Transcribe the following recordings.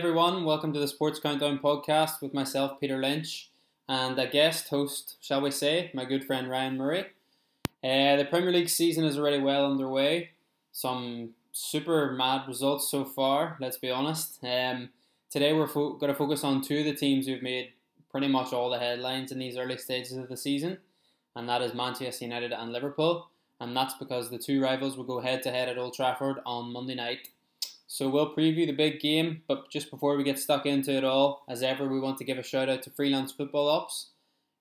everyone. Welcome to the Sports Countdown podcast with myself, Peter Lynch, and a guest host, shall we say, my good friend Ryan Murray. Uh, the Premier League season is already well underway. Some super mad results so far, let's be honest. Um, today we're fo- going to focus on two of the teams who've made pretty much all the headlines in these early stages of the season, and that is Manchester United and Liverpool. And that's because the two rivals will go head to head at Old Trafford on Monday night so we'll preview the big game, but just before we get stuck into it all, as ever, we want to give a shout out to Freelance Football Ops.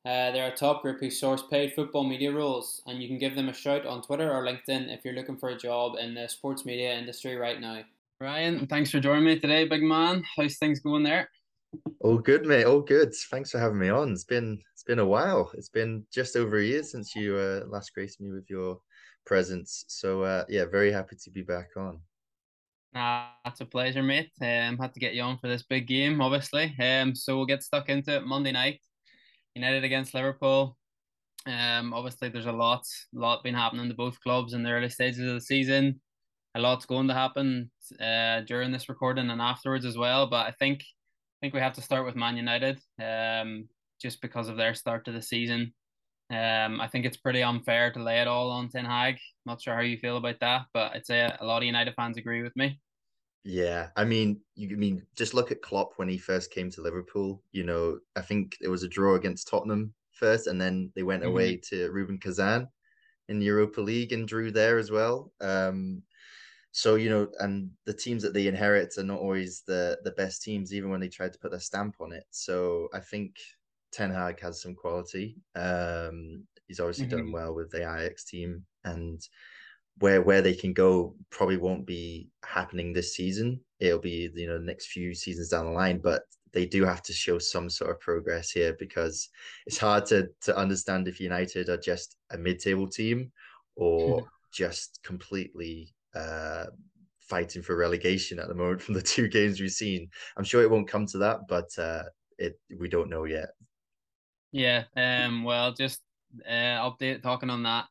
Uh, they're a top group who source paid football media roles, and you can give them a shout on Twitter or LinkedIn if you're looking for a job in the sports media industry right now. Ryan, thanks for joining me today, big man. How's things going there? All good, mate. All good. Thanks for having me on. It's been it's been a while. It's been just over a year since you uh, last graced me with your presence. So uh, yeah, very happy to be back on. Nah, that's a pleasure, mate. Um, had to get you on for this big game, obviously. Um, so we'll get stuck into it Monday night. United against Liverpool. Um, obviously there's a lot, lot been happening to both clubs in the early stages of the season. A lot's going to happen uh during this recording and afterwards as well. But I think, I think we have to start with Man United. Um, just because of their start to the season. Um, I think it's pretty unfair to lay it all on Ten Hag. Not sure how you feel about that, but I'd say a lot of United fans agree with me. Yeah, I mean, you I mean just look at Klopp when he first came to Liverpool. You know, I think it was a draw against Tottenham first, and then they went mm-hmm. away to Rubin Kazan in the Europa League and drew there as well. Um, so you know, and the teams that they inherit are not always the the best teams, even when they tried to put their stamp on it. So I think Ten Hag has some quality. Um, he's obviously mm-hmm. done well with the Ajax team, and where where they can go probably won't be happening this season. It'll be you know the next few seasons down the line, but they do have to show some sort of progress here because it's hard to to understand if United are just a mid-table team or just completely uh, fighting for relegation at the moment from the two games we've seen. I'm sure it won't come to that, but uh, it we don't know yet. Yeah. Um. Well, just uh, update talking on that.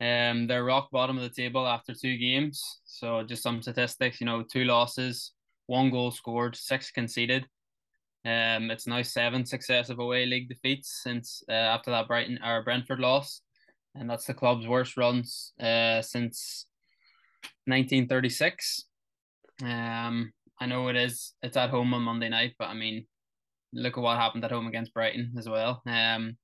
Um, they're rock bottom of the table after two games. So just some statistics. You know, two losses, one goal scored, six conceded. Um, it's now seven successive away league defeats since uh, after that Brighton or Brentford loss, and that's the club's worst runs uh since 1936. Um, I know it is. It's at home on Monday night, but I mean, look at what happened at home against Brighton as well. Um,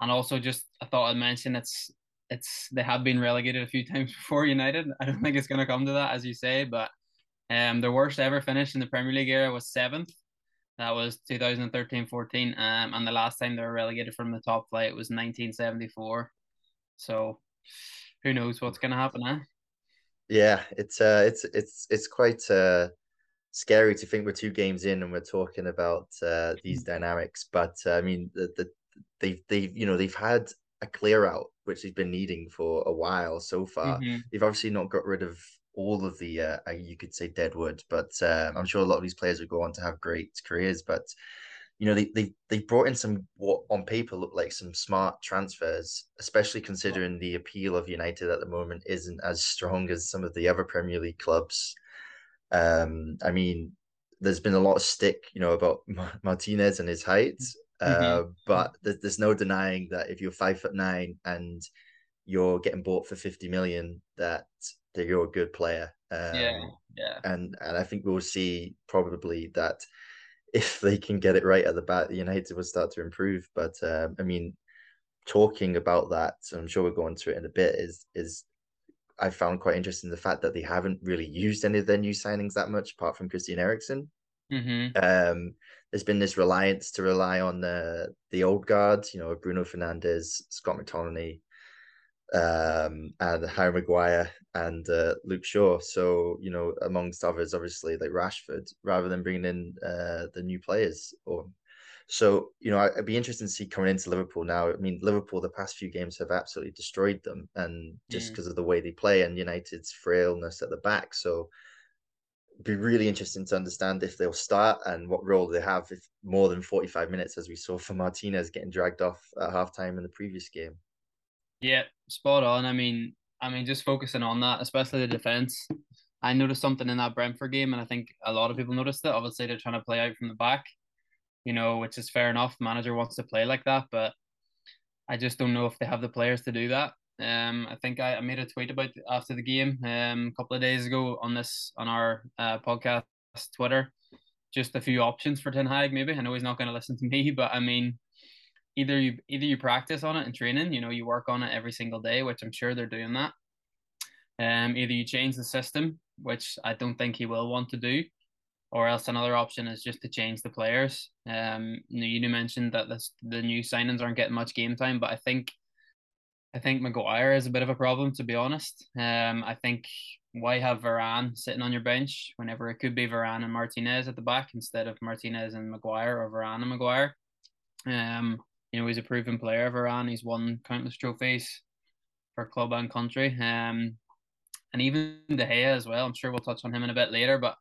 and also just I thought I'd mention it's it's they have been relegated a few times before United. I don't think it's going to come to that, as you say, but um, their worst ever finish in the Premier League era was seventh. That was 2013-14, um, and the last time they were relegated from the top flight was 1974. So, who knows what's going to happen, huh? Yeah, it's uh, it's it's it's quite uh, scary to think we're two games in and we're talking about uh, these dynamics. But uh, I mean, the, the they've they've you know they've had a clear out which they've been needing for a while so far. Mm-hmm. They've obviously not got rid of all of the uh, you could say deadwood, but uh, I'm sure a lot of these players will go on to have great careers. But you know they they they brought in some what on paper look like some smart transfers, especially considering the appeal of United at the moment isn't as strong as some of the other Premier League clubs. Um, I mean, there's been a lot of stick, you know, about Martinez and his height, mm-hmm. uh, but there's, there's no denying that if you're five foot nine and you're getting bought for 50 million, that that you're a good player. Um, yeah, yeah. And and I think we'll see probably that if they can get it right at the bat, United will start to improve. But um, I mean, talking about that, I'm sure we'll go into it in a bit. Is is I found quite interesting the fact that they haven't really used any of their new signings that much, apart from Christian Eriksen. Mm-hmm. Um, there's been this reliance to rely on the the old guard, you know, Bruno Fernandes, Scott McTominay, um, and Harry Maguire and uh, Luke Shaw. So you know, amongst others, obviously like Rashford, rather than bringing in uh, the new players or so, you know, I, would be interesting to see coming into Liverpool now. I mean, Liverpool, the past few games have absolutely destroyed them, and just because mm. of the way they play and United's frailness at the back. So, it'd be really interesting to understand if they'll start and what role they have if more than 45 minutes, as we saw for Martinez getting dragged off at halftime in the previous game. Yeah, spot on. I mean, I mean, just focusing on that, especially the defense. I noticed something in that Brentford game, and I think a lot of people noticed it. Obviously, they're trying to play out from the back, you know, which is fair enough. Manager wants to play like that, but I just don't know if they have the players to do that. Um, I think I, I made a tweet about after the game um, a couple of days ago on this on our uh, podcast Twitter, just a few options for Ten Hag. Maybe I know he's not going to listen to me, but I mean, either you either you practice on it in training, you know, you work on it every single day, which I'm sure they're doing that. Um, either you change the system, which I don't think he will want to do, or else another option is just to change the players. Um, you mentioned that this, the new signings aren't getting much game time, but I think I think Maguire is a bit of a problem to be honest. Um, I think why have Varane sitting on your bench whenever it could be Varane and Martinez at the back instead of Martinez and Maguire or Varane and Maguire. Um, you know he's a proven player. Varane, he's won countless trophies for club and country. Um, and even De Gea as well. I'm sure we'll touch on him in a bit later, but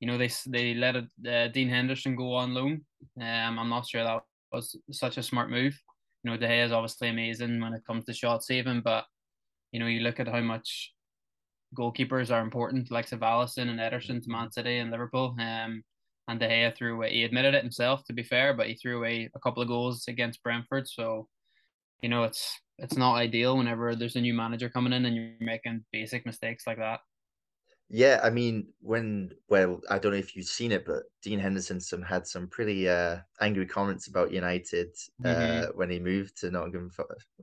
you know they they let uh, Dean Henderson go on loan. Um, I'm not sure that was such a smart move. You know, De Gea is obviously amazing when it comes to shot saving, but you know, you look at how much goalkeepers are important, like of Alisson and Ederson to Man City and Liverpool. Um, and De Gea threw away. He admitted it himself, to be fair, but he threw away a couple of goals against Brentford. So, you know, it's it's not ideal whenever there's a new manager coming in and you're making basic mistakes like that. Yeah, I mean, when well, I don't know if you've seen it, but Dean Henderson some had some pretty uh, angry comments about United uh, mm-hmm. when he moved to Nottingham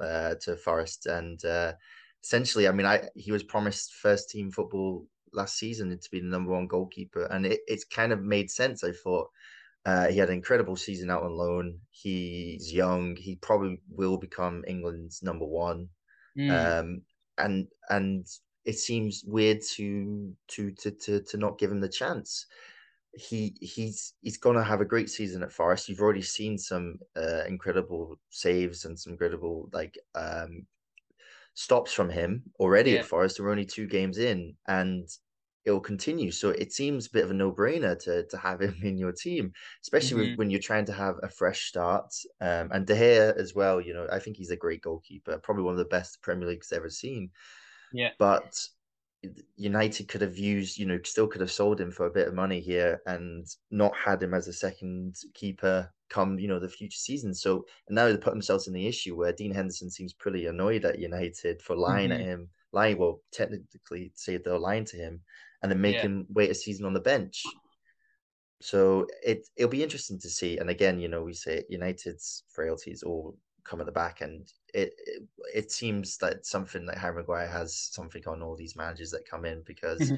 uh, to Forest, and uh, essentially, I mean, I he was promised first team football last season to be the number one goalkeeper, and it, it's kind of made sense. I thought uh, he had an incredible season out on loan. He's young. He probably will become England's number one. Mm. Um, and and it seems weird to to to to, to not give him the chance. He he's he's gonna have a great season at Forest. You've already seen some uh, incredible saves and some incredible like um, stops from him already yeah. at Forest. We're only two games in, and it will continue. So it seems a bit of a no-brainer to to have him in your team, especially mm-hmm. when you're trying to have a fresh start. Um, and De Gea as well. You know, I think he's a great goalkeeper, probably one of the best Premier League's ever seen. Yeah. But United could have used, you know, still could have sold him for a bit of money here and not had him as a second keeper come, you know, the future season. So and now they put themselves in the issue where Dean Henderson seems pretty annoyed at United for lying mm-hmm. at him, lying, well, technically say they're lying to him, and then make yeah. him wait a season on the bench. So it it'll be interesting to see. And again, you know, we say United's frailties all come at the back end. It, it, it seems that something that Harry Maguire has something on all these managers that come in because mm-hmm.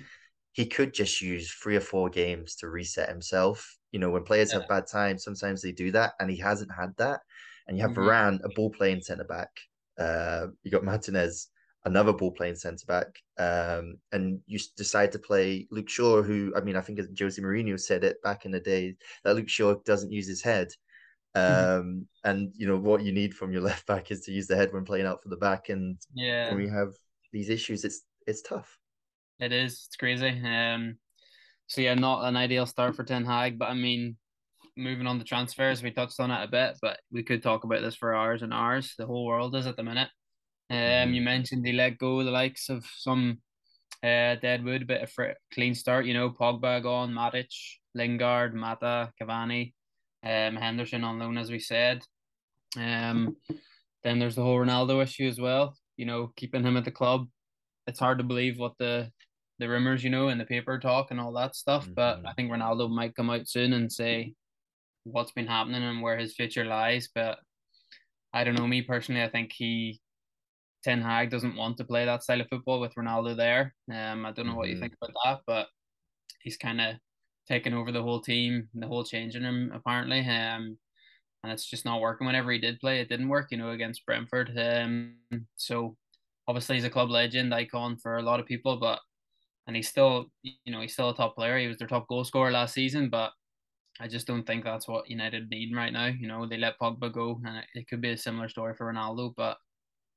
he could just use three or four games to reset himself. You know, when players yeah. have bad times, sometimes they do that, and he hasn't had that. And you have mm-hmm. Varane, a ball playing centre back. Uh, you got Martinez, another ball playing centre back, um, and you decide to play Luke Shaw, who I mean, I think Jose Mourinho said it back in the day that Luke Shaw doesn't use his head. Mm-hmm. Um, and you know what you need from your left back is to use the head when playing out for the back. And yeah, when we have these issues, it's it's tough. It is. It's crazy. Um, so yeah, not an ideal start for Ten Hag, but I mean, moving on the transfers, we touched on it a bit, but we could talk about this for hours and hours. The whole world is at the minute. Um, you mentioned they let go the likes of some uh Deadwood, bit of fr- clean start. You know, Pogba gone, Matic, Lingard, Mata, Cavani um, Henderson on loan, as we said. Um, then there's the whole Ronaldo issue as well. You know, keeping him at the club. It's hard to believe what the the rumors, you know, in the paper talk and all that stuff. Mm-hmm. But I think Ronaldo might come out soon and say what's been happening and where his future lies. But I don't know. Me personally, I think he Ten Hag doesn't want to play that style of football with Ronaldo there. Um, I don't know mm-hmm. what you mm-hmm. think about that, but he's kind of taking over the whole team, the whole changing room apparently. Um, and it's just not working. Whenever he did play, it didn't work. You know, against Brentford. Um, so obviously he's a club legend, icon for a lot of people, but and he's still, you know, he's still a top player. He was their top goal scorer last season, but I just don't think that's what United need right now. You know, they let Pogba go, and it, it could be a similar story for Ronaldo, but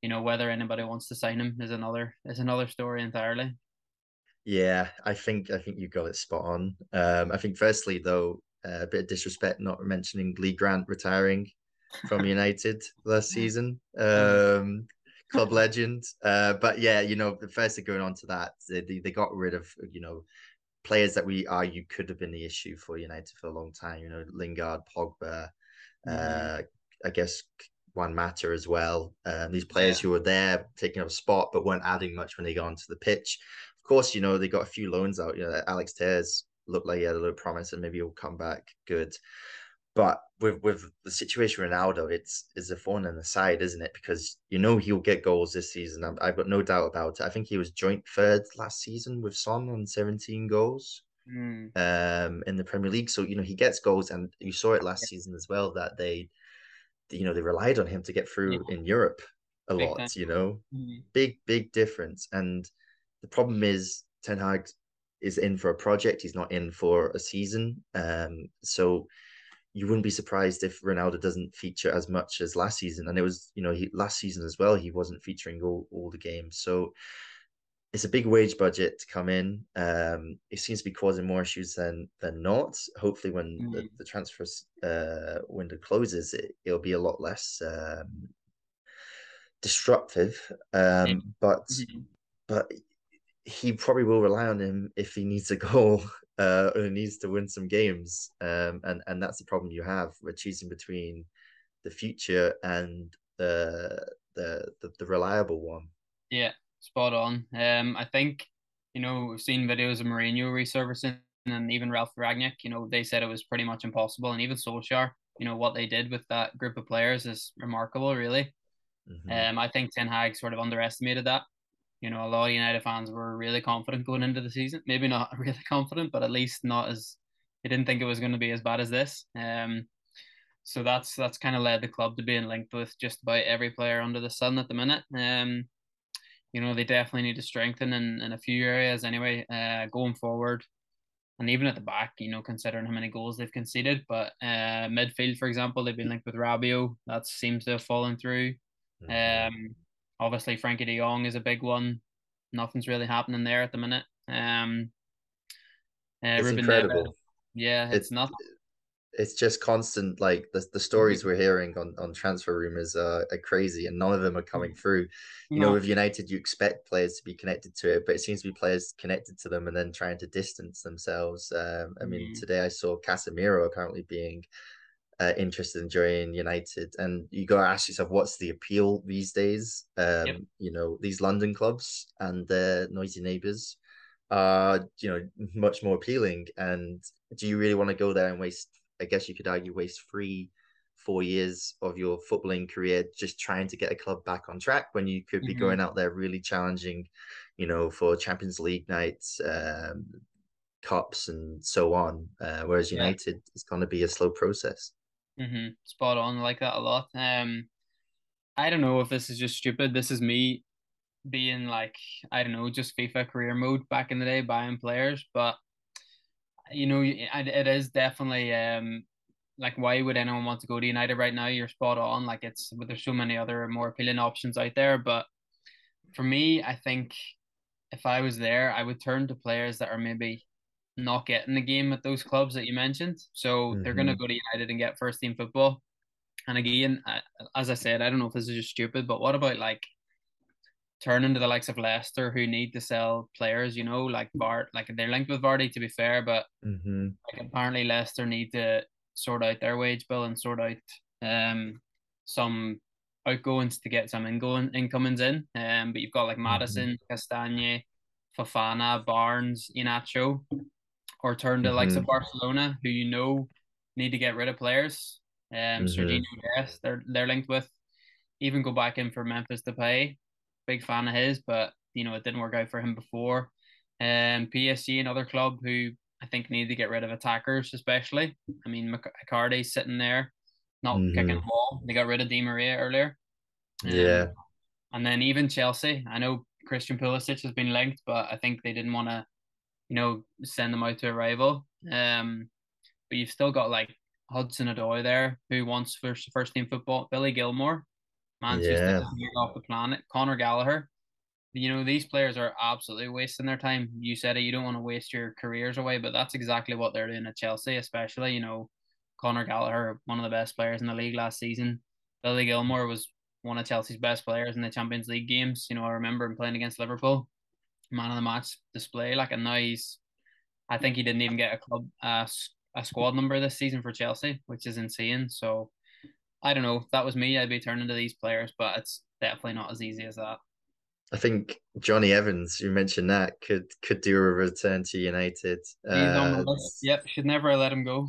you know whether anybody wants to sign him is another is another story entirely. Yeah, I think I think you got it spot on. Um, I think firstly though, uh, a bit of disrespect not mentioning Lee Grant retiring from United last season. Um, club legend. Uh, but yeah, you know, firstly going on to that, they, they got rid of you know players that we argue could have been the issue for United for a long time. You know, Lingard, Pogba, mm-hmm. uh, I guess Juan Mata as well. Um, these players yeah. who were there taking up a spot but weren't adding much when they got onto the pitch. Course, you know they got a few loans out. You know, Alex Telles looked like he had a little promise and maybe he'll come back good. But with with the situation Ronaldo, it's is a phone in the side, isn't it? Because you know he'll get goals this season. i have got no doubt about it. I think he was joint third last season with Son on seventeen goals mm. um, in the Premier League. So you know he gets goals, and you saw it last yeah. season as well that they, you know, they relied on him to get through yeah. in Europe a big lot. Time. You know, mm. big big difference. And the problem is Ten Hag is in for a project. He's not in for a season. Um, so you wouldn't be surprised if Ronaldo doesn't feature as much as last season. And it was, you know, he last season as well, he wasn't featuring all, all the games. So it's a big wage budget to come in. Um, it seems to be causing more issues than than not. Hopefully, when mm. the, the transfer uh, window closes, it, it'll be a lot less um, disruptive. Um, but mm-hmm. but he probably will rely on him if he needs a goal uh, or needs to win some games. Um, and and that's the problem you have with choosing between the future and the the the, the reliable one. Yeah, spot on. Um, I think you know we've seen videos of Mourinho resurfacing and even Ralf Rangnick, You know they said it was pretty much impossible, and even Solskjaer. You know what they did with that group of players is remarkable, really. Mm-hmm. Um, I think Ten Hag sort of underestimated that you know, a lot of United fans were really confident going into the season. Maybe not really confident, but at least not as they didn't think it was going to be as bad as this. Um, so that's that's kind of led the club to being linked with just about every player under the sun at the minute. Um, you know, they definitely need to strengthen in, in a few areas anyway, uh, going forward. And even at the back, you know, considering how many goals they've conceded. But uh, midfield, for example, they've been linked with Rabiot. That seems to have fallen through. Mm-hmm. Um, Obviously, Frenkie De Jong is a big one. Nothing's really happening there at the minute. Um, uh, it's Ruben incredible. Neves, yeah, it's, it's not. It's just constant. Like the, the stories we're hearing on, on transfer rumors are, are crazy, and none of them are coming through. You no. know, with United, you expect players to be connected to it, but it seems to be players connected to them and then trying to distance themselves. Um, I mean, mm. today I saw Casemiro apparently being uh, interested in joining United, and you got to ask yourself, what's the appeal these days? Um, yep. You know, these London clubs and their noisy neighbours are, you know, much more appealing. And do you really want to go there and waste? I guess you could argue waste three, four years of your footballing career just trying to get a club back on track when you could be mm-hmm. going out there really challenging, you know, for Champions League nights, um, cups, and so on. Uh, whereas United yeah. is going to be a slow process. Mm-hmm. Spot on. I like that a lot. Um, I don't know if this is just stupid. This is me being like I don't know, just FIFA career mode back in the day, buying players. But you know, it is definitely um like why would anyone want to go to United right now? You're spot on. Like it's there's so many other more appealing options out there. But for me, I think if I was there, I would turn to players that are maybe not getting the game at those clubs that you mentioned. So mm-hmm. they're going to go to United and get first team football. And again, as I said, I don't know if this is just stupid, but what about like turning to the likes of Leicester who need to sell players, you know, like Bart, like they're linked with Vardy to be fair, but mm-hmm. like apparently Leicester need to sort out their wage bill and sort out um some outgoings to get some ingoing incomings in. Um, but you've got like Maddison, mm-hmm. Castagne, Fofana, Barnes, Iheanacho or turn to mm-hmm. likes of Barcelona, who you know need to get rid of players. Um, mm-hmm. Sergiño Dest, they're they're linked with. Even go back in for Memphis Depay. Big fan of his, but you know it didn't work out for him before. Um, PSG, another club who I think need to get rid of attackers, especially. I mean, McCarthy's sitting there, not mm-hmm. kicking the ball. They got rid of Di Maria earlier. Um, yeah. And then even Chelsea, I know Christian Pulisic has been linked, but I think they didn't want to you know, send them out to a rival. Um, but you've still got like Hudson Odoi there who wants first first team football. Billy Gilmour, Manchester yeah. off the planet. Conor Gallagher. You know, these players are absolutely wasting their time. You said it, you don't want to waste your careers away, but that's exactly what they're doing at Chelsea, especially, you know, Conor Gallagher, one of the best players in the league last season. Billy Gilmour was one of Chelsea's best players in the Champions League games. You know, I remember him playing against Liverpool, man of the match display. Like, and now he's, I think he didn't even get a club uh, a squad number this season for Chelsea, which is insane. So, I don't know. If that was me. I'd be turning to these players, but it's definitely not as easy as that. I think Jonny Evans, you mentioned that, could could do a return to United. He's uh, on the uh, list. Yep, should never let him go.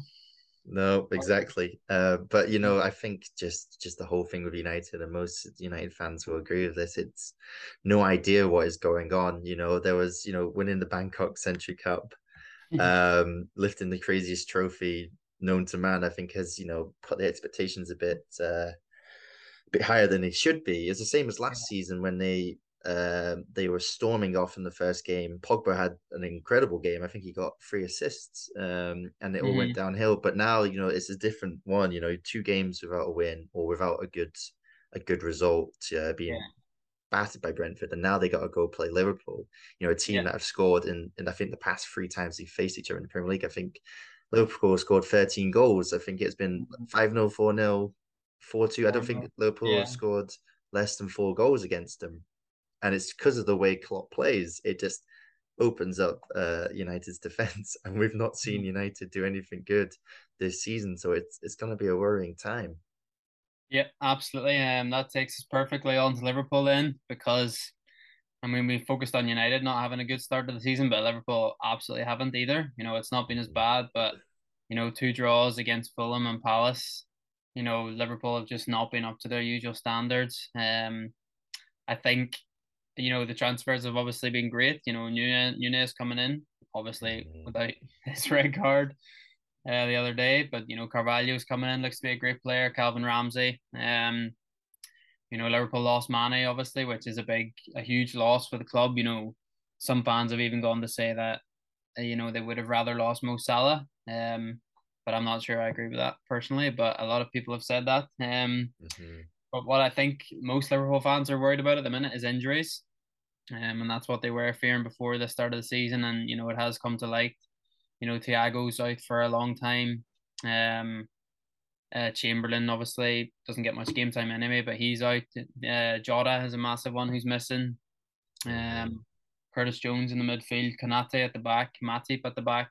No, exactly. Uh, but you know, I think just just the whole thing with United, and most United fans will agree with this. It's no idea what is going on. You know, there was you know winning the Bangkok Century Cup, um, lifting the craziest trophy known to man. I think has you know put the expectations a bit uh, a bit higher than they should be. It's the same as last season when they uh, they were storming off in the first game. Pogba had an incredible game. I think he got three assists, um, and it all mm-hmm. went downhill. But now, you know, it's a different one. You know, two games without a win or without a good a good result, uh, being yeah. battered by Brentford, and now they got to go play Liverpool. You know, a team yeah. that have scored in, in I think the past three times they faced each other in the Premier League. I think Liverpool scored 13 goals. I think it's been mm-hmm. 5 0, 4 0, 4 2. I don't think Liverpool yeah. have scored less than four goals against them and it's because of the way Klopp plays. It just opens up uh, United's defense, and we've not seen mm. United do anything good this season. So it's it's going to be a worrying time. Yeah, absolutely. Um, that takes us perfectly on to Liverpool then, because I mean we focused on United not having a good start to the season, but Liverpool absolutely haven't either. You know, it's not been as bad, but you know, two draws against Fulham and Palace. You know, Liverpool have just not been up to their usual standards. Um, I think you know, the transfers have obviously been great. You know, Nunez, Nunez coming in, obviously mm-hmm. without his red card uh, the other day, but you know, Carvalho's coming in, looks to be a great player. Calvin Ramsey, um, you know, Liverpool lost Mane, obviously, which is a big, a huge loss for the club. You know, some fans have even gone to say that, uh, you know, they would have rather lost Mo Salah. Um, but I'm not sure I agree with that personally. But a lot of people have said that. Um, mm-hmm. but what I think most Liverpool fans are worried about at the minute is injuries. Um, and that's what they were fearing before the start of the season. And, you know, it has come to light. You know, Thiago's out for a long time. Um, uh, Chamberlain obviously doesn't get much game time anyway, but he's out. Uh, Jota has a massive one who's missing. Um, Curtis Jones in the midfield, Konate at the back, Matip at the back.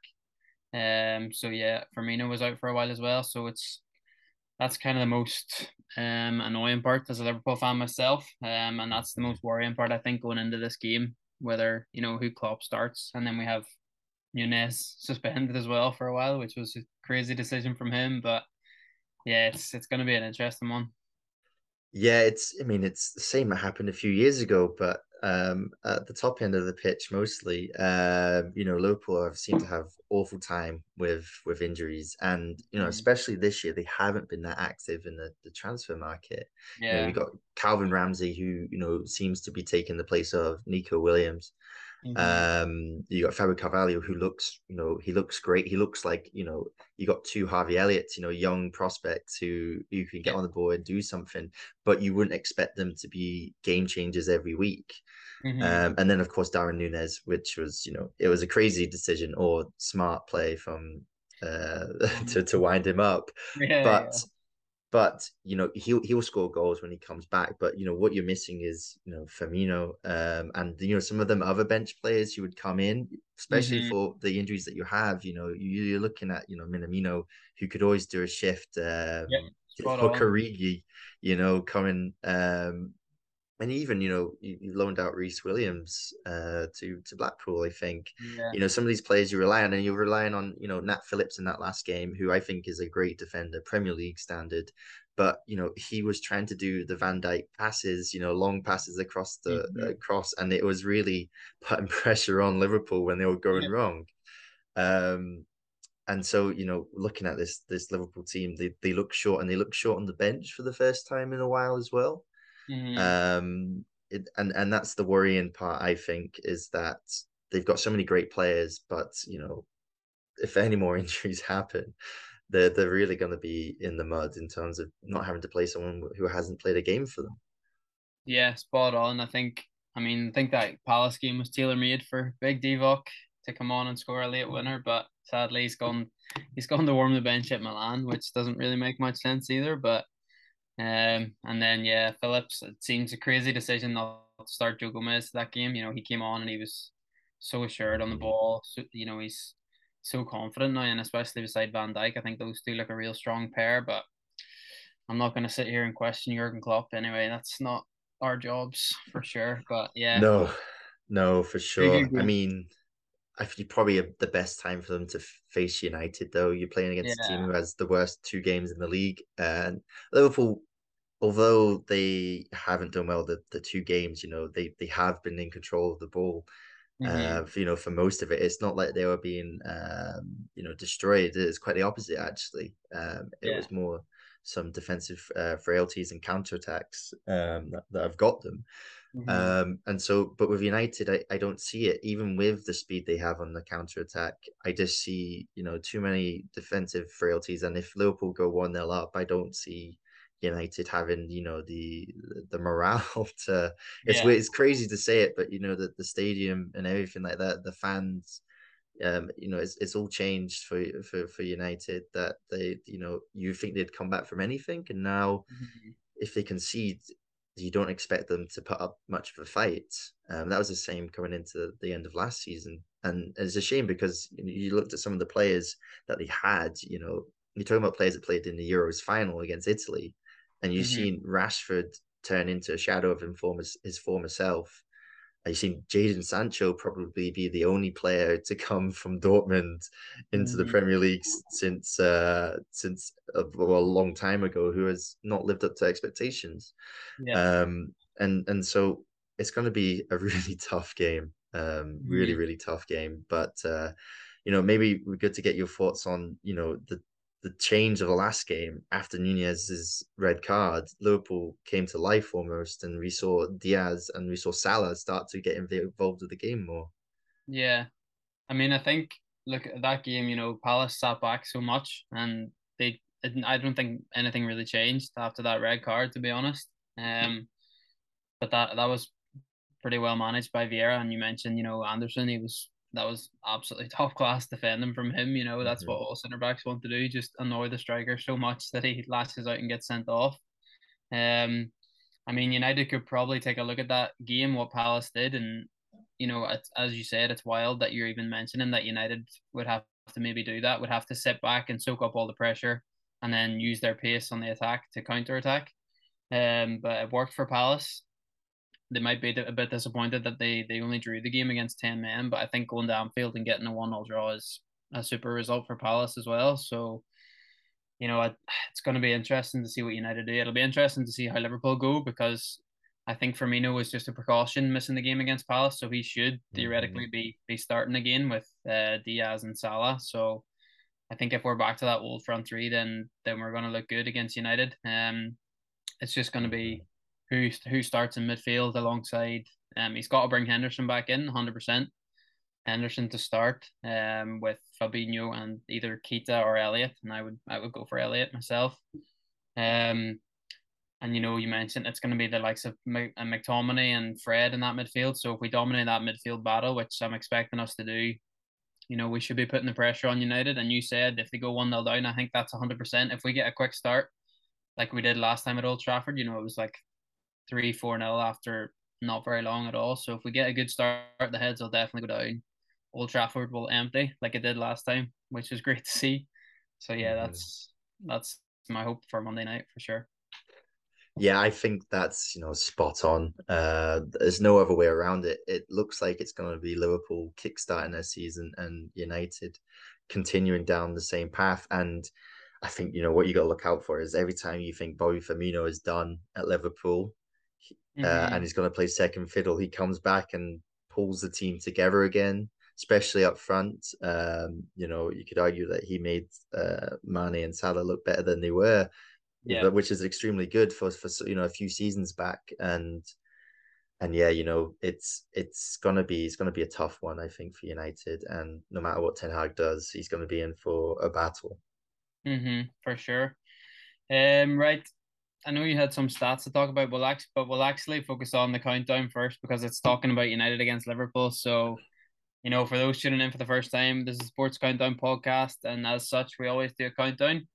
Um, so yeah, Firmino was out for a while as well. So it's that's kind of the most um, annoying part as a Liverpool fan myself. Um, and that's the most worrying part, I think, going into this game, whether, you know, who Klopp starts. And then we have Nunez suspended as well for a while, which was a crazy decision from him. But yeah, it's it's going to be an interesting one. Yeah, it's. I mean, it's the same that happened a few years ago, but um, at the top end of the pitch mostly. Uh, you know, Liverpool have seemed to have awful time with with injuries, and you know, mm. especially this year, they haven't been that active in the, the transfer market. Yeah, you know, we got Calvin Ramsey, who you know seems to be taking the place of Nico Williams. Mm-hmm. Um, you got Fabio Carvalho, who looks, you know, he looks great. He looks like, you know, you got two Harvey Elliott's, you know, young prospects who you can get on the board and do something, but you wouldn't expect them to be game changers every week. Mm-hmm. Um, and then of course Darwin Nunez, which was, you know, it was a crazy decision or smart play from uh to to wind him up. Yeah, but yeah but you know he'll he'll score goals when he comes back. But you know what you're missing is you know Firmino, um, and you know some of them other bench players who would come in, especially mm-hmm. for the injuries that you have. You know you're looking at you know Minamino, who could always do a shift. Um, yep, Origi, you know, coming um, and even you know you, you loaned out Rhys Williams uh, to to Blackpool. I think yeah. you know some of these players you rely on, and you're relying on you know Nat Phillips in that last game, who I think is a great defender, Premier League standard. But you know he was trying to do the Van Dijk passes, you know, long passes across the mm-hmm. across, and it was really putting pressure on Liverpool when they were going yeah. wrong. Um, and so you know, looking at this this Liverpool team, they they look short, and they look short on the bench for the first time in a while as well. Mm-hmm. Um, it, and and that's the worrying part. I think is that they've got so many great players, but you know, if any more injuries happen, they're they're really going to be in the mud in terms of not having to play someone who hasn't played a game for them. Yeah, spot on. I think. I mean, I think that Palace game was tailor made for Big Divock to come on and score a late winner, but sadly he's gone he's gone to warm the bench at Milan, which doesn't really make much sense either. But Um, and then yeah, Phillips. It seems a crazy decision not to start Joe Gomez that game. You know, he came on and he was so assured on the ball. So, you know, he's so confident now, and especially beside Van Dijk, I think those two look a real strong pair. But I'm not going to sit here and question Jurgen Klopp anyway. That's not our jobs for sure. But yeah, no, no, for sure. I mean, I think probably the best time for them to face United, though. You're playing against yeah. a team who has the worst two games in the league, and Liverpool, although they haven't done well the, the two games, you know, they they have been in control of the ball. Mm-hmm. Uh, for, you know, for most of it, it's not like they were being, um, you know, destroyed. It's quite the opposite, actually. Um, it yeah. was more some defensive uh, frailties and counterattacks um, that, that have got them. Mm-hmm. Um, and so, but with United, I, I don't see it. Even with the speed they have on the counter attack, I just see you know too many defensive frailties. And if Liverpool go one 0 up, I don't see United having you know the the morale to. It's yeah. it's crazy to say it, but you know the the stadium and everything like that, the fans um, you know, it's, it's all changed for for for United that they, you know, you think they'd come back from anything, and now mm-hmm. if they concede, you don't expect them to put up much of a fight. Um, that was the same coming into the end of last season, and it's a shame because you looked at some of the players that they had. You know, you're talking about players that played in the Euros final against Italy, and you've mm-hmm. seen Rashford turn into a shadow of his former, his former self. I've seen Jadon Sancho probably be the only player to come from Dortmund into mm-hmm. the Premier League since uh, since a, well, a long time ago, who has not lived up to expectations. Yeah. Um, and and so it's going to be a really tough game, um, really mm-hmm. really tough game. But uh, you know, maybe we're good to get your thoughts on you know the the change of the last game after Nunez's red card, Liverpool came to life almost, and we saw Diaz and we saw Salah start to get involved with the game more. Yeah, I mean, I think look at that game. You know, Palace sat back so much, and they. I don't think anything really changed after that red card, to be honest. Um, but that that was pretty well managed by Vieira, and you mentioned, you know, Andersen. He was that was absolutely top class defending from him. You know, that's mm-hmm. what all centre backs want to do, just annoy the striker so much that he lashes out and gets sent off. Um, I mean, United could probably take a look at that game, what Palace did, and you know, as you said, it's wild that you're even mentioning that United would have to maybe do that, would have to sit back and soak up all the pressure, and then use their pace on the attack to counter attack. Um, but it worked for Palace they might be a bit disappointed that they, they only drew the game against 10 men, but I think going to Anfield and getting a 1 0 draw is a super result for Palace as well. So, you know, it's going to be interesting to see what United do. It'll be interesting to see how Liverpool go because I think Firmino was just a precaution missing the game against Palace, so he should mm-hmm. theoretically be be starting again with uh, Diaz and Salah. So I think if we're back to that old front three, then then we're going to look good against United. Um, it's just going to be who who starts in midfield alongside. Um, he's got to bring Henderson back in, hundred percent. Henderson to start, um, with Fabinho and either Keita or Elliott, and I would I would go for Elliott myself. Um, and you know you mentioned it's going to be the likes of uh, McTominay and Fred in that midfield. So if we dominate that midfield battle, which I'm expecting us to do, you know we should be putting the pressure on United. And you said if they go one 0 down, I think that's hundred percent. If we get a quick start, like we did last time at Old Trafford, you know it was like three, four nil after not very long at all. So if we get a good start, the heads will definitely go down. Old Trafford will empty like it did last time, which was great to see. So yeah, that's that's my hope for Monday night for sure. Yeah, I think that's you know spot on. Uh, there's no other way around it. It looks like it's going to be Liverpool kickstarting their season and United continuing down the same path. And I think you know what you got to look out for is every time you think Bobby Firmino is done at Liverpool, mm-hmm. uh, and he's going to play second fiddle. He comes back and pulls the team together again, especially up front. Um, you know, you could argue that he made uh, Mane and Salah look better than they were, yeah. but which is extremely good for for you know a few seasons back. And and yeah, you know, it's it's gonna be it's gonna be a tough one, I think, for United. And no matter what Ten Hag does, he's gonna be in for a battle. Mm-hmm, for sure. Um, right. I know you had some stats to talk about, we'll actually, but we'll actually focus on the countdown first because it's talking about United against Liverpool. So, you know, for those tuning in for the first time, this is Sports Countdown podcast, and as such, we always do a countdown.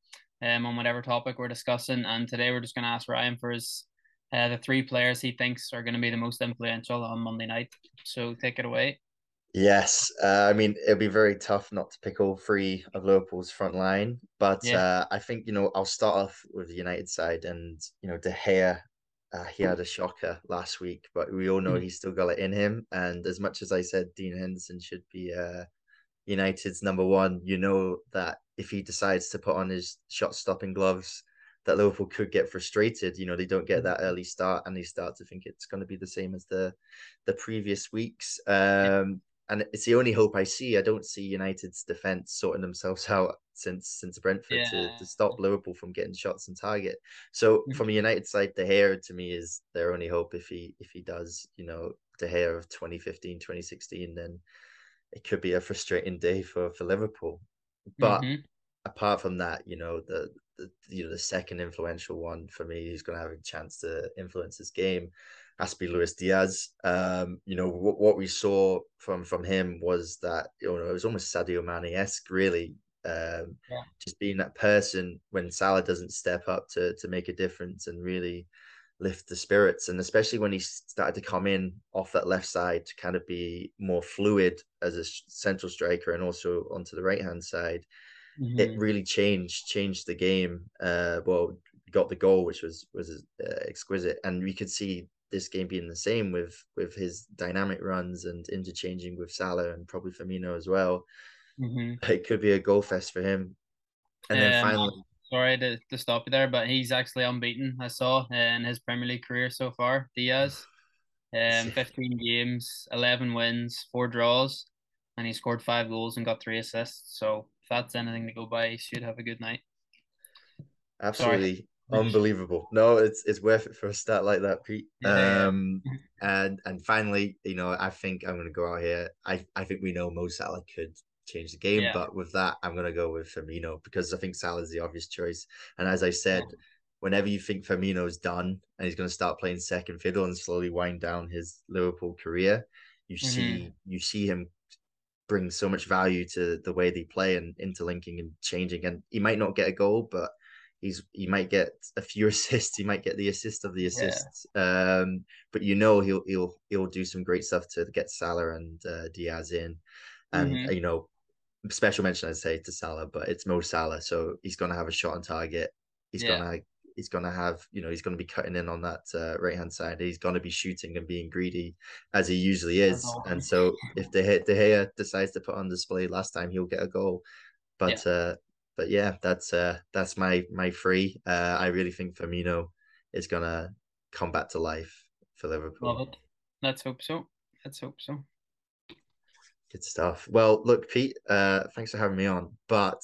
um, on whatever topic we're discussing. And today we're just going to ask Ryan for his uh, the three players he thinks are going to be the most influential on Monday night. So take it away. Yes, uh, I mean it'll be very tough not to pick all three of Liverpool's front line, but yeah. uh, I think you know I'll start off with the United side, and you know De Gea, uh, he had a shocker last week, but we all know mm. he's still got it in him. And as much as I said Dean Henderson should be uh, United's number one, you know that if he decides to put on his shot stopping gloves, that Liverpool could get frustrated. You know, they don't get that mm-hmm. early start and they start to think it's going to be the same as the the previous weeks. Um, and it's the only hope I see. I don't see United's defense sorting themselves out since since Brentford yeah. to, to stop Liverpool from getting shots on target. So mm-hmm. from a United side, De Gea to me is their only hope if he if he does, you know, De Gea of 2015, 2016, then it could be a frustrating day for for Liverpool. But mm-hmm. apart from that, you know, the, the you know the second influential one for me who's going to have a chance to influence this game has to be Luis Diaz. Um, you know what, what we saw from from him was that you know it was almost Sadio Mane esque, really. Um, yeah. Just being that person when Salah doesn't step up to to make a difference and really lift the spirits, and especially when he started to come in off that left side to kind of be more fluid as a central striker and also onto the right hand side. Mm-hmm. It really changed changed the game. Uh, well, got the goal, which was was uh, exquisite, and we could see this game being the same with with his dynamic runs and interchanging with Salah and probably Firmino as well. Mm-hmm. It could be a goal fest for him. And um, then finally, sorry to, to stop you there, but he's actually unbeaten. I saw in his Premier League career so far. Diaz, um, fifteen games, eleven wins, four draws, and he scored five goals and got three assists. So if that's anything to go by, he should have a good night. Absolutely. Sorry. Unbelievable. No, it's it's worth it for a stat like that, Pete. Yeah, um and and finally, you know, I think I'm gonna go out here. I, I think we know Mo Salah could change the game, yeah. but with that, I'm gonna go with Firmino because I think Salah is the obvious choice. And as I said, whenever you think Firmino's done and he's gonna start playing second fiddle and slowly wind down his Liverpool career, you mm-hmm. see you see him bring so much value to the way they play and interlinking and changing. And he might not get a goal, but he's he might get a few assists. He might get the assist of the assists. Yeah. Um, but you know he'll he'll he'll do some great stuff to get Salah and uh, Diaz in, and mm-hmm. you know special mention I'd say to Salah, but it's Mo Salah, so he's gonna have a shot on target. He's yeah. gonna he's gonna have you know he's gonna be cutting in on that uh, right hand side. He's gonna be shooting and being greedy as he usually is. And so if De Gea, De Gea decides to put on display last time, he'll get a goal. But yeah. uh, but yeah, that's uh that's my my free. Uh, I really think Firmino is gonna come back to life for Liverpool. Love it. Let's hope so. Let's hope so. Good stuff. Well, look, Pete. Uh, thanks for having me on. But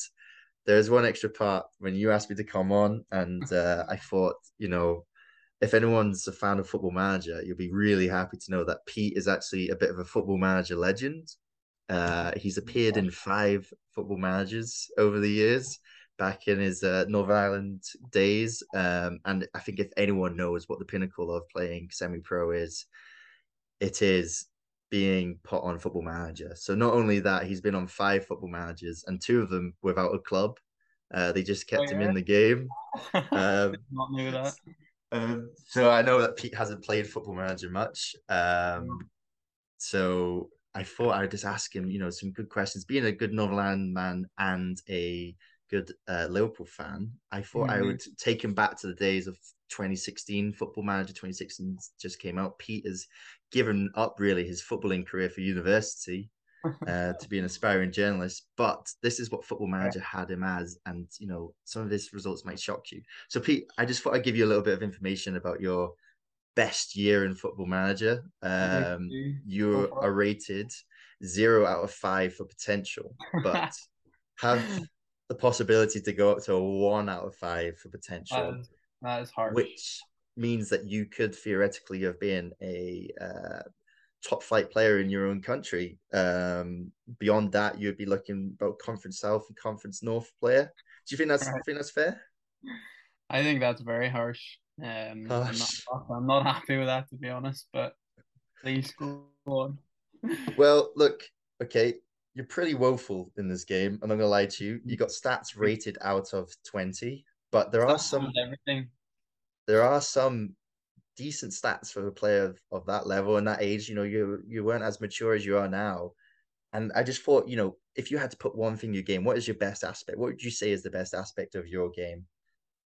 there's one extra part when you asked me to come on, and uh, I thought, you know, if anyone's a fan of Football Manager, you'll be really happy to know that Pete is actually a bit of a Football Manager legend. Uh, he's appeared in five football managers over the years back in his uh, Northern Ireland days. Um, and I think if anyone knows what the pinnacle of playing semi pro is, it is being put on football manager. So not only that, he's been on five football managers and two of them without a club. Uh, they just kept oh, yeah? him in the game. Um, not knew that. Um, so I know that Pete hasn't played football manager much. Um, so I thought I would just ask him, you know, some good questions. Being a good Northern man and a good uh, Liverpool fan, I thought mm-hmm. I would take him back to the days of 2016 Football Manager. 2016 just came out. Pete has given up really his footballing career for university uh, to be an aspiring journalist. But this is what Football Manager had him as, and you know, some of his results might shock you. So, Pete, I just thought I'd give you a little bit of information about your best year in Football Manager. Um, you are rated zero out of five for potential, but have the possibility to go up to a one out of five for potential. That is, that is hard. Which means that you could theoretically have been a uh, top flight player in your own country. Um, beyond that, you'd be looking about Conference South and Conference North player. Do you think that's right. think that's fair? I think that's very harsh. Um, I'm not, I'm not happy with that to be honest, but please go on. well, look, okay, you're pretty woeful in this game. I'm not gonna lie to you. You got stats rated out of 20. but there are some everything. there are some decent stats for a player of, of that level and that age. You know, you you weren't as mature as you are now. And I just thought, you know, if you had to put one thing in your game, what is your best aspect? What would you say is the best aspect of your game?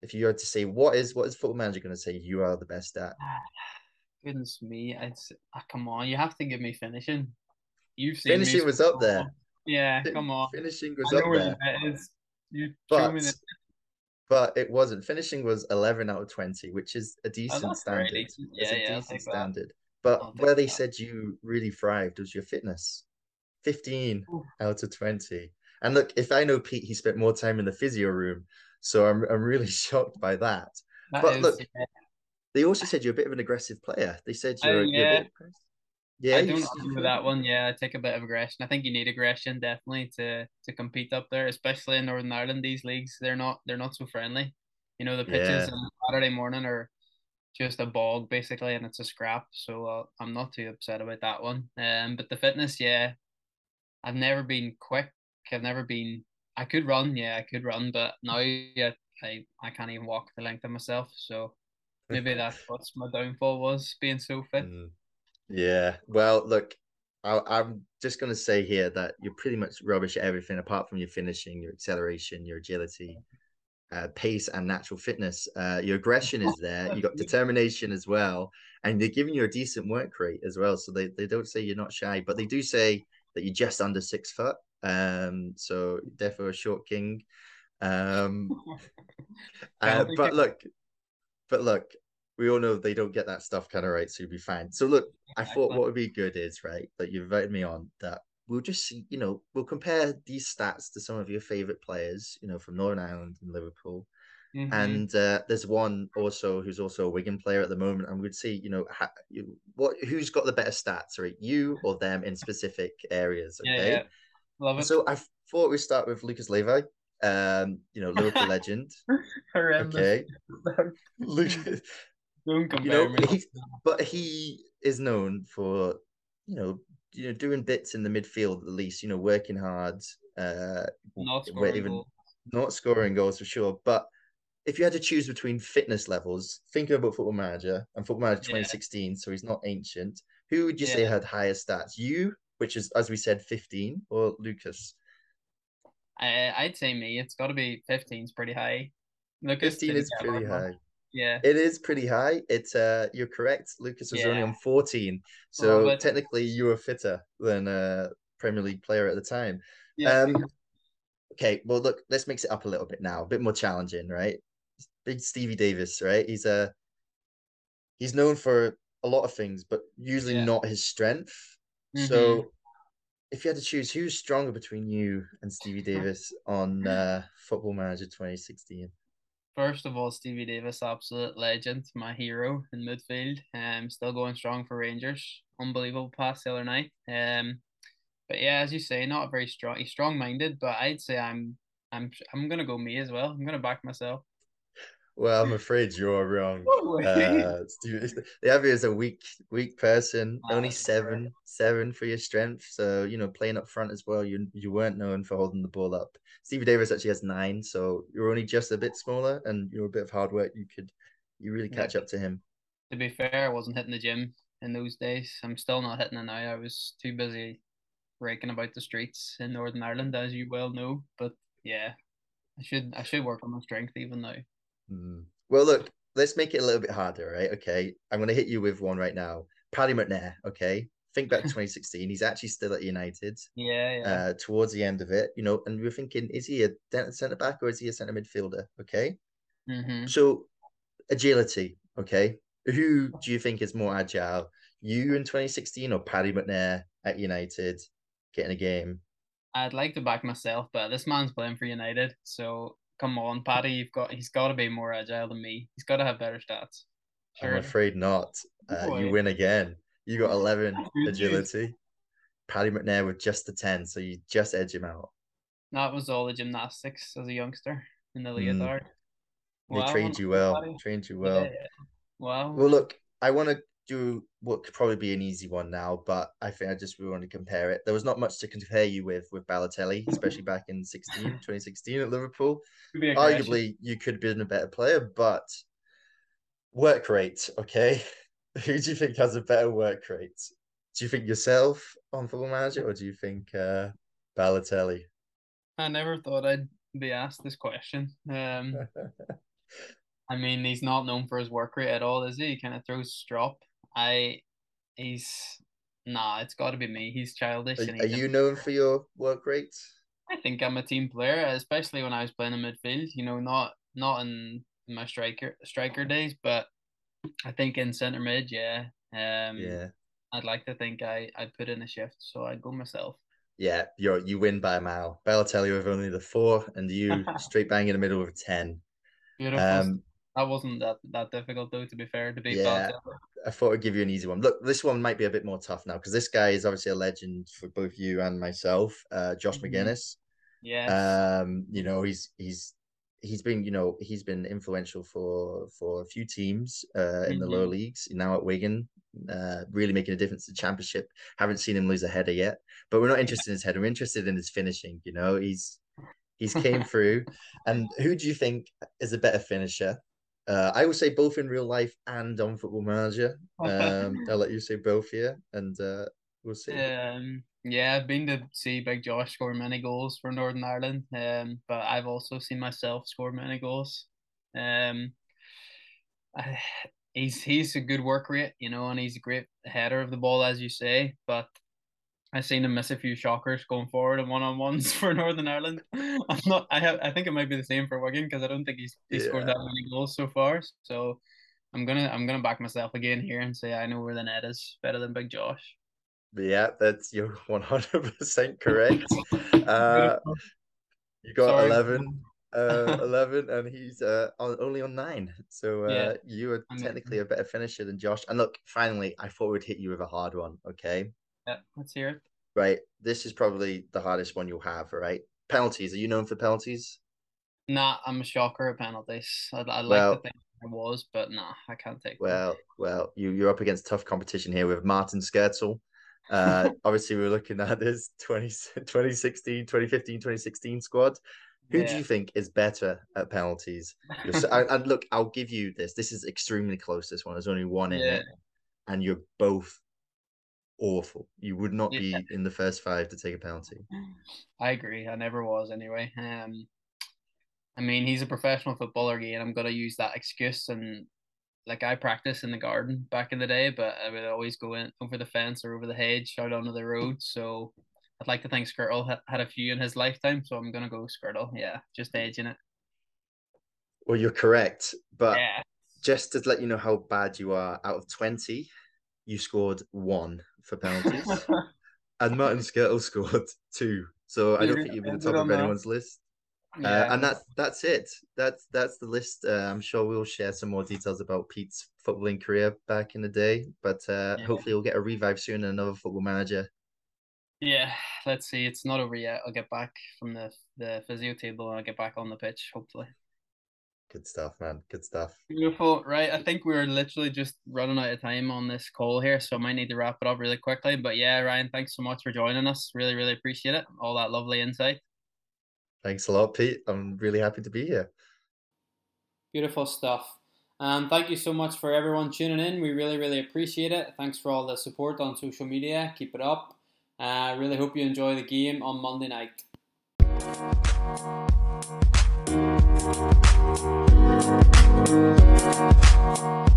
If you had to say what is what is football manager going to say you are the best at? Goodness me, it's ah, come on, you have to give me finishing. You've seen finishing was up there. Yeah, come on. Finishing was up there. The you but, the... but it wasn't. Finishing was eleven out of twenty, which is a oh, decent oh, standard. Decent. Yeah, it's a yeah, decent standard. But where they that. said you really thrived was your fitness. 15 Ooh. out of 20. And look, if I know Pete, he spent more time in the physio room. So I'm I'm really shocked by that. that but is, look, yeah. they also said you're a bit of an aggressive player. They said you're, yeah. You're yeah, I don't that one. Yeah, I take a bit of aggression. I think you need aggression definitely to to compete up there, especially in Northern Ireland. These leagues, they're not they're not so friendly. You know, the pitches yeah. on Saturday morning are just a bog basically, and it's a scrap. So uh, I'm not too upset about that one. Um, but the fitness, yeah, I've never been quick. I've never been. I could run, yeah, I could run, but now yeah, I I can't even walk the length of myself. So maybe that's what my downfall was being so fit. Mm. Yeah. Well, look, I, I'm just going to say here that you're pretty much rubbish at everything apart from your finishing, your acceleration, your agility, uh, pace, and natural fitness. Uh, your aggression is there. You got determination as well, and they're giving you a decent work rate as well. So they, they don't say you're not shy, but they do say that you're just under six foot. Um, so definitely a short king. Um, uh, but look, but look, we all know they don't get that stuff kind of right, so you'll be fine. So look, I thought what would be good is right that you invited me on that we'll just see, you know, we'll compare these stats to some of your favorite players, you know, from Northern Ireland and Liverpool. Mm-hmm. And uh, there's one also who's also a Wigan player at the moment, and we'd see, you know, ha- you, what who's got the better stats, right? You or them in specific areas. Okay, yeah, yeah. Love it. So I thought we'd start with Lucas Leiva, um, you know, Liverpool legend. okay, Lucas, don't compare you know, me. But he is known for you know you know doing bits in the midfield at least. You know, working hard. Uh, not scoring even goals. not scoring goals for sure. But if you had to choose between fitness levels, thinking about Football Manager and Football Manager 2016, yeah. so he's not ancient. Who would you yeah. say had higher stats? You, which is as we said, 15, or Lucas? I I'd say me. It's got to be 15 is pretty high. Lucas 15 is pretty high. Yeah. It is pretty high. It's uh you're correct. Lucas was yeah. only on 14. So well, technically you were fitter than a Premier League player at the time. Yeah. Um okay, well look, let's mix it up a little bit now. A bit more challenging, right? Big Stevie Davis, right? He's a uh, he's known for a lot of things, but usually yeah. not his strength. Mm-hmm. So if you had to choose who's stronger between you and Stevie Davis on uh, Football Manager 2016? First of all, Stevie Davis, absolute legend, my hero in midfield. Um, still going strong for Rangers. Unbelievable pass the other night. Um, but yeah, as you say, not very strong. He's strong minded, but I'd say I'm I'm I'm gonna go me as well. I'm gonna back myself. Well, I'm afraid you're wrong. Uh, the other is a weak, weak person. Ah, Only seven, right. seven for your strength. So you know, playing up front as well. You you weren't known for holding the ball up. Stevie Davis actually has nine, so you're only just a bit smaller, and you're a bit of hard work. You could, you really catch yeah. up to him. To be fair, I wasn't hitting the gym in those days. I'm still not hitting it now. I was too busy raking about the streets in Northern Ireland, as you well know. But yeah, I should I should work on my strength even now. Mm. Well, look, let's make it a little bit harder, right? Okay, I'm going to hit you with one right now. Paddy McNair. Okay, think back to 2016. He's actually still at United. Yeah, yeah. Uh, towards the end of it, you know, and we are thinking, is he a centre back or is he a centre midfielder? Okay. Mm-hmm. So, agility. Okay, who do you think is more agile? You in 2016 or Paddy McNair at United getting a game? I'd like to back myself, but this man's playing for United, so come on, Paddy, you've got he's got to be more agile than me. He's got to have better stats. Sure. I'm afraid not. Uh, you win again. You got 11 agility. Paddy McNair with just the 10, so you just edge him out. That was all the gymnastics as a youngster in the leotard. Mm. They trained you well. Paddy. Trained you well. Yeah, Wow. Well, look, I want to do what could probably be an easy one now, but I think I just really want to compare it. There was not much to compare you with with Balotelli, especially back in 16, 2016 at Liverpool. Arguably, you could have been a better player, but work rate, okay? Who do you think has a better work rate? Do you think yourself on Football Manager, or do you think uh, Balotelli? I never thought I'd be asked this question. Um, I mean, he's not known for his work rate at all, is he? He kind of throws strop. I, he's nah. It's got to be me. He's childish. Are, he's are you known for your work rates? I think I'm a team player, especially when I was playing in midfield. You know, not not in my striker striker days, but I think in centre mid, yeah. Um, yeah. I'd like to think I I put in a shift, so I'd go myself. Yeah, you you win by a mile. Balotelli with only the four, and you straight bang in the middle with ten. Beautiful. Um, that wasn't that that difficult though. To be fair, to be yeah, I thought I'd give you an easy one. Look, this one might be a bit more tough now because this guy is obviously a legend for both you and myself. Uh, Josh mm-hmm. Magennis. Yeah. Um, you know he's he's he's been you know he's been influential for for a few teams uh, in mm-hmm. the lower mm-hmm. leagues. Now at Wigan, uh, really making a difference the championship. Haven't seen him lose a header yet, but we're not interested in his header. We're interested in his finishing. You know, he's he's came through. And who do you think is a better finisher? Uh, I would say both in real life and on Football Manager. Um, I'll let you say both here, and uh, we'll see. Um, yeah, I've been to see Big Josh score many goals for Northern Ireland, um, but I've also seen myself score many goals. Um, I, he's he's a good work rate, you know, and he's a great header of the ball, as you say. But I've seen him miss a few shockers going forward and one on ones for Northern Ireland. I'm not. I have. I think it might be the same for Wigan because I don't think he's he yeah. scored that many goals so far. So I'm gonna I'm gonna back myself again here and say I know where the net is better than Big Josh. Yeah, that's you're 100 percent correct. Uh, you got Sorry. 11, uh, 11, and he's uh on, only on nine. So uh, yeah. you are technically a better finisher than Josh. And look, finally, I thought we'd hit you with a hard one. Okay. Yeah, let's hear it. Right. This is probably the hardest one you'll have, right? Penalties. Are you known for penalties? Nah, I'm a shocker at penalties. I'd, I'd well, like to think I was, but nah, I can't take Well, well, you, you're up against tough competition here with Martin Skrtel. Uh, obviously, we are looking at this 20, 2016, 2015, 2016 squad. Who yeah. do you think is better at penalties? and look, I'll give you this. This is extremely close. This one. There's only one in yeah. it, and you're both awful. You would not yeah. be in the first five to take a penalty. I agree. I never was anyway. Um, I mean, he's a professional footballer again. I'm gonna use that excuse and like I practice in the garden back in the day, but I would always go in over the fence or over the hedge out onto the road. So I'd like to think Skrtel had, had a few in his lifetime, so I'm gonna go Skrtel. Yeah, just edging it. Well, you're correct, but yeah. just to let you know how bad you are, out of twenty, you scored one for penalties, and Martin Skrtel scored two. So I don't think you've been the top of anyone's list. Uh, yeah. Uh, and that's that's it. That's that's the list. Uh, I'm sure we'll share some more details about Pete's footballing career back in the day, but uh, yeah. hopefully we'll get a revive soon and another football manager. Yeah, let's see. It's not over yet. I'll get back from the the physio table and I'll get back on the pitch. Hopefully. Good stuff, man. Good stuff. Beautiful. Right. I think we're literally just running out of time on this call here, so I might need to wrap it up really quickly. But yeah, Ryan, thanks so much for joining us. Really, really appreciate it. All that lovely insight. Thanks a lot, Pete. I'm really happy to be here. Beautiful stuff. And thank you so much for everyone tuning in. We really, really appreciate it. Thanks for all the support on social media. Keep it up. I uh, really hope you enjoy the game on Monday night. Thank you.